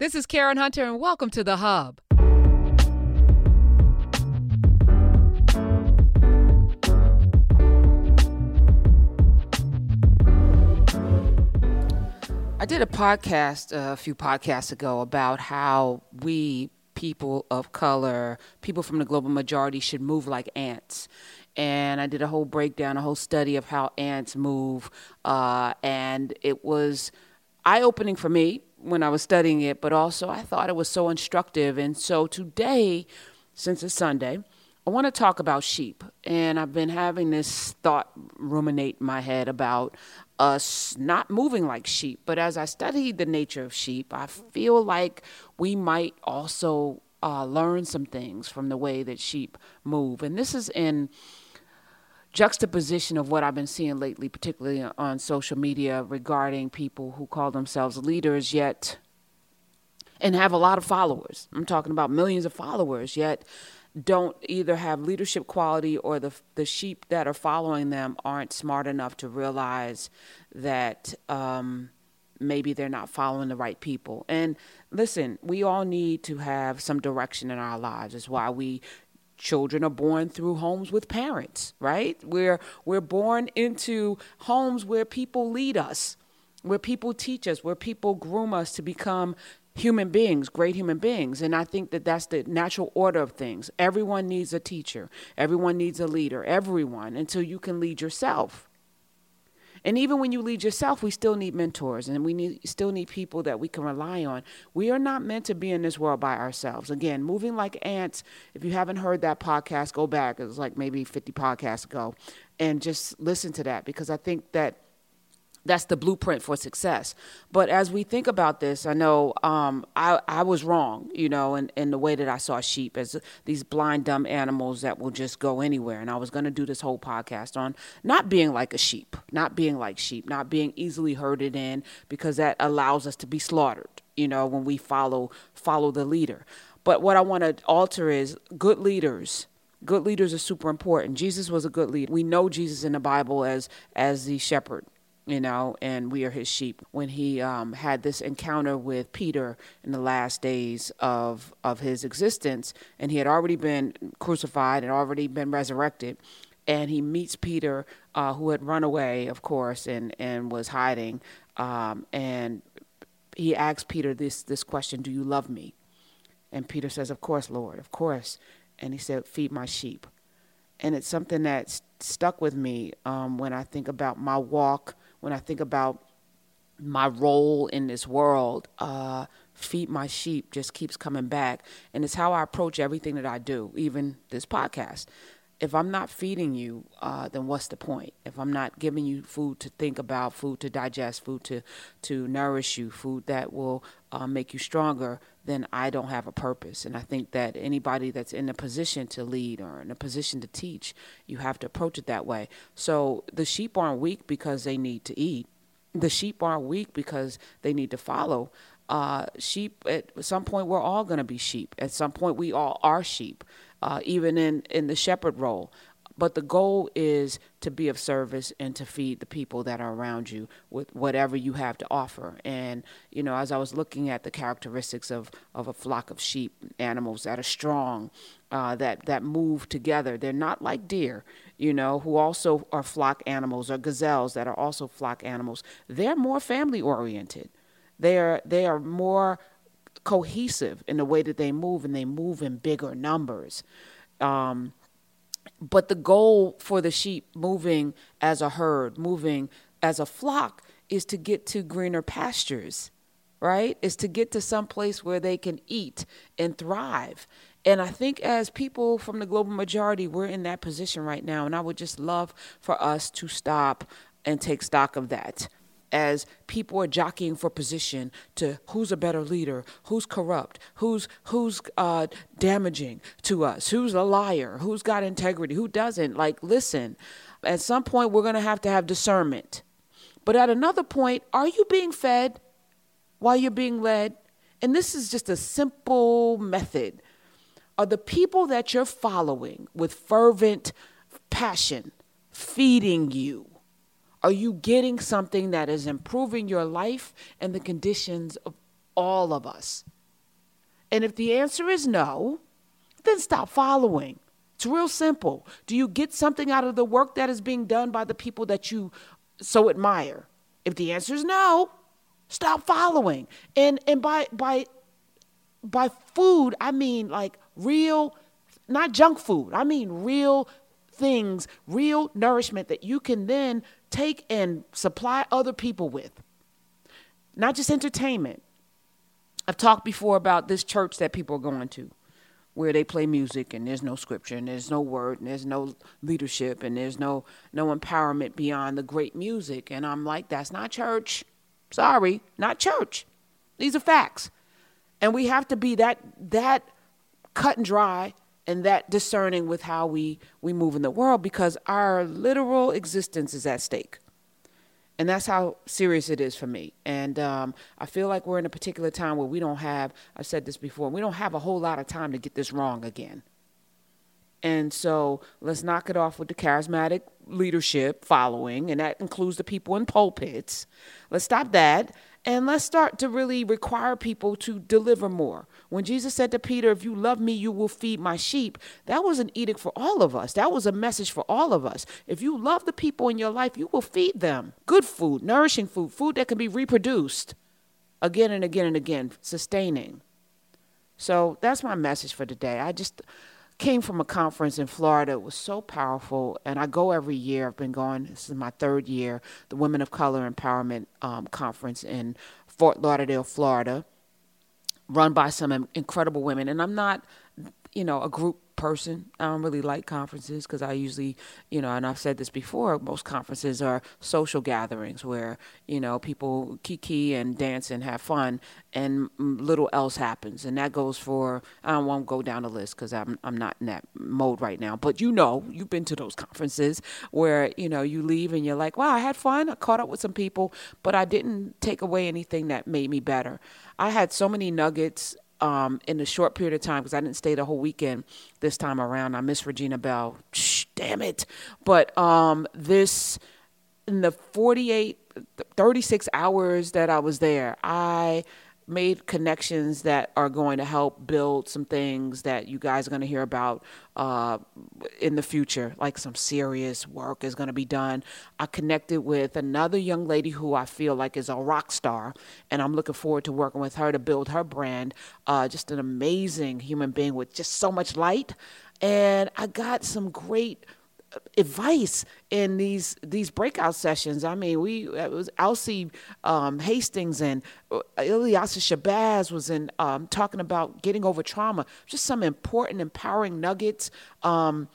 This is Karen Hunter, and welcome to The Hub. I did a podcast uh, a few podcasts ago about how we, people of color, people from the global majority, should move like ants. And I did a whole breakdown, a whole study of how ants move. Uh, and it was eye opening for me when I was studying it, but also I thought it was so instructive. And so today, since it's Sunday, I want to talk about sheep. And I've been having this thought ruminate in my head about us not moving like sheep. But as I studied the nature of sheep, I feel like we might also uh, learn some things from the way that sheep move. And this is in juxtaposition of what I've been seeing lately, particularly on social media, regarding people who call themselves leaders yet and have a lot of followers. I'm talking about millions of followers, yet don't either have leadership quality or the the sheep that are following them aren't smart enough to realize that um, maybe they're not following the right people. And listen, we all need to have some direction in our lives. It's why we children are born through homes with parents, right? We're we're born into homes where people lead us, where people teach us, where people groom us to become human beings, great human beings. And I think that that's the natural order of things. Everyone needs a teacher, everyone needs a leader, everyone, until you can lead yourself. And even when you lead yourself, we still need mentors and we need, still need people that we can rely on. We are not meant to be in this world by ourselves. Again, moving like ants. If you haven't heard that podcast, go back. It was like maybe 50 podcasts ago and just listen to that because I think that that's the blueprint for success. But as we think about this, I know um, I, I was wrong, you know, in, in the way that I saw sheep as these blind, dumb animals that will just go anywhere. And I was going to do this whole podcast on not being like a sheep, not being like sheep, not being easily herded in, because that allows us to be slaughtered, you know, when we follow follow the leader. But what I want to alter is good leaders good leaders are super important. Jesus was a good leader. We know Jesus in the Bible as as the shepherd you know, and we are his sheep. When he um, had this encounter with Peter in the last days of of his existence, and he had already been crucified and already been resurrected, and he meets Peter, uh, who had run away, of course, and and was hiding, um, and he asks Peter this this question: Do you love me? And Peter says, Of course, Lord, of course. And he said, Feed my sheep. And it's something that stuck with me um, when I think about my walk when I think about my role in this world, uh, feed my sheep just keeps coming back. And it's how I approach everything that I do, even this podcast. If I'm not feeding you, uh, then what's the point? If I'm not giving you food to think about, food to digest, food to, to nourish you, food that will uh, make you stronger, then I don't have a purpose. And I think that anybody that's in a position to lead or in a position to teach, you have to approach it that way. So the sheep aren't weak because they need to eat. The sheep aren't weak because they need to follow. Uh, sheep, at some point, we're all going to be sheep. At some point, we all are sheep, uh, even in, in the shepherd role. But the goal is to be of service and to feed the people that are around you with whatever you have to offer. And, you know, as I was looking at the characteristics of, of a flock of sheep, animals that are strong, uh, that, that move together, they're not like deer, you know, who also are flock animals, or gazelles that are also flock animals. They're more family oriented. They are, they are more cohesive in the way that they move, and they move in bigger numbers. Um, but the goal for the sheep moving as a herd, moving as a flock, is to get to greener pastures, right? Is to get to some place where they can eat and thrive. And I think as people from the global majority, we're in that position right now. And I would just love for us to stop and take stock of that as people are jockeying for position to who's a better leader, who's corrupt, who's who's uh, damaging to us, who's a liar, who's got integrity, who doesn't. Like, listen, at some point we're to have to have discernment. But at another point, are you being fed while you're being led? And this is just a simple method. Are the people that you're following with fervent passion feeding you? Are you getting something that is improving your life and the conditions of all of us? And if the answer is no, then stop following. It's real simple. Do you get something out of the work that is being done by the people that you so admire? If the answer is no, stop following. And and by by by food, I mean like real not junk food. I mean real things, real nourishment that you can then take and supply other people with. Not just entertainment. I've talked before about this church that people are going to where they play music and there's no scripture and there's no word and there's no leadership and there's no no empowerment beyond the great music and I'm like that's not church. Sorry, not church. These are facts. And we have to be that that cut and dry and that discerning with how we we move in the world because our literal existence is at stake and that's how serious it is for me. And um, I feel like we're in a particular time where we don't have, I've said this before, we don't have a whole lot of time to get this wrong again. And so let's knock it off with the charismatic leadership following, and that includes the people in pulpits. Let's stop that and let's start to really require people to deliver more. When Jesus said to Peter, If you love me, you will feed my sheep, that was an edict for all of us. That was a message for all of us. If you love the people in your life, you will feed them good food, nourishing food, food that can be reproduced again and again and again, sustaining. So that's my message for today. I just came from a conference in Florida. It was so powerful, and I go every year. I've been going. This is my third year. The Women of Color Empowerment um, Conference in Fort Lauderdale, Florida, run by some incredible women. And I'm not, you know, a group person. I don't really like conferences because I usually, you know, and I've said this before, most conferences are social gatherings where, you know, people kiki and dance and have fun and little else happens. And that goes for, I won't go down the list because I'm, I'm not in that mode right now. But you know, you've been to those conferences where, you know, you leave and you're like, wow, I had fun. I caught up with some people, but I didn't take away anything that made me better. I had so many nuggets um, in a short period of time because I didn't stay the whole weekend this time around. I miss Regina Belle. Shh, damn it. But um, this, in the 48, 36 hours that I was there, I made connections that are going to help build some things that you guys are going to hear about uh, in the future. Like some serious work is going to be done. I connected with another young lady who I feel like is a rock star, and I'm looking forward to working with her to build her brand. Uh, just an amazing human being with just so much light. And I got some great advice in these these breakout sessions. I mean, we it was Elsie um, Hastings and uh, Ilyasah Shabazz was in um, talking about getting over trauma. Just some important, empowering nuggets. Um,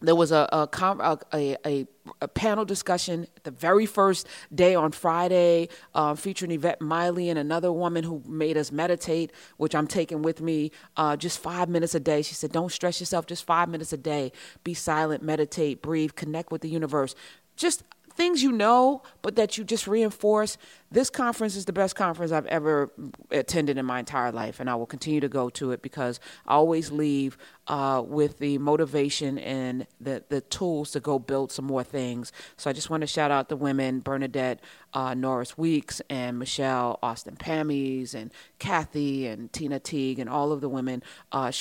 there was a a, a, a, a, panel discussion the very first day on Friday uh, featuring Yvette Miley and another woman who made us meditate, which I'm taking with me uh, just five minutes a day. She said, Don't stress yourself, just five minutes a day. Be silent, meditate, breathe, connect with the universe. Just things you know, but that you just reinforce. This conference is the best conference I've ever attended in my entire life, and I will continue to go to it because I always leave uh, with the motivation and the, the tools to go build some more things. So I just want to shout out the women, Bernadette uh, Norris Weeks and Michelle Austin Pamies and Kathy and Tina Teague and all of the women, uh,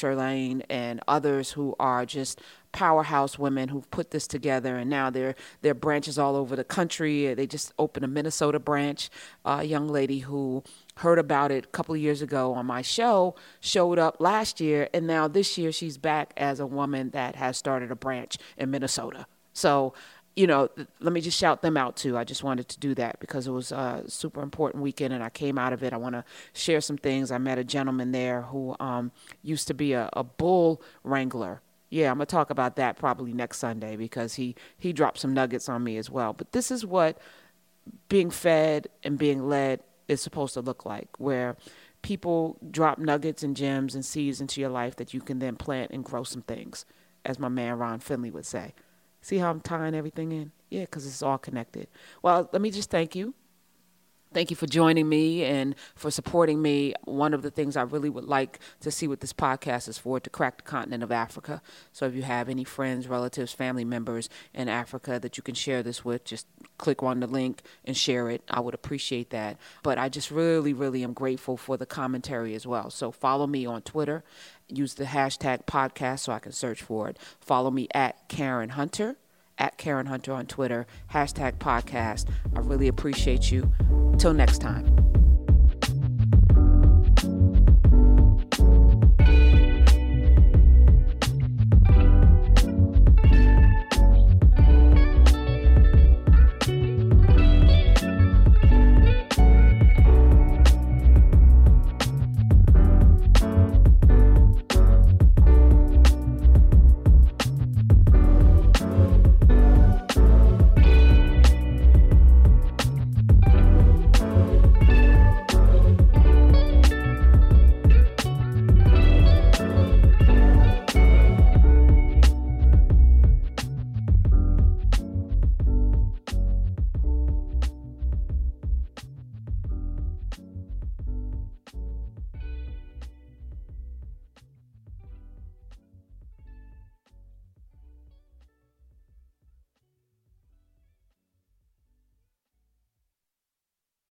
and others who are just powerhouse women who've put this together, and now they're branches all over the country. They just opened a Minnesota branch. a young lady who heard about it a couple of years ago on my show showed up last year, and now this year she's back as a woman that has started a branch in Minnesota. So you know, let me just shout them out too. I just wanted to do that because it was a super important weekend and I came out of it. I want to share some things. I met a gentleman there who um, used to be a, a bull wrangler yeah, I'm gonna talk about that probably next Sunday because he he dropped some nuggets on me as well. But this is what being fed and being led is supposed to look like, where people drop nuggets and gems and seeds into your life that you can then plant and grow some things, as my man Ron Finley would say. See how I'm tying everything in? Yeah, because it's all connected. Well, let me just thank you Thank you for joining me and for supporting me. One of the things I really would like to see with this podcast is for it to crack the continent of Africa. So if you have any friends, relatives, family members in Africa that you can share this with, just click on the link and share it. I would appreciate that. But I just really, really am grateful for the commentary as well. So follow me on Twitter. Use the hashtag podcast so I can search for it. Follow me at Karen Hunter at Karen Hunter on Twitter, hashtag podcast. I really appreciate you. Till next time.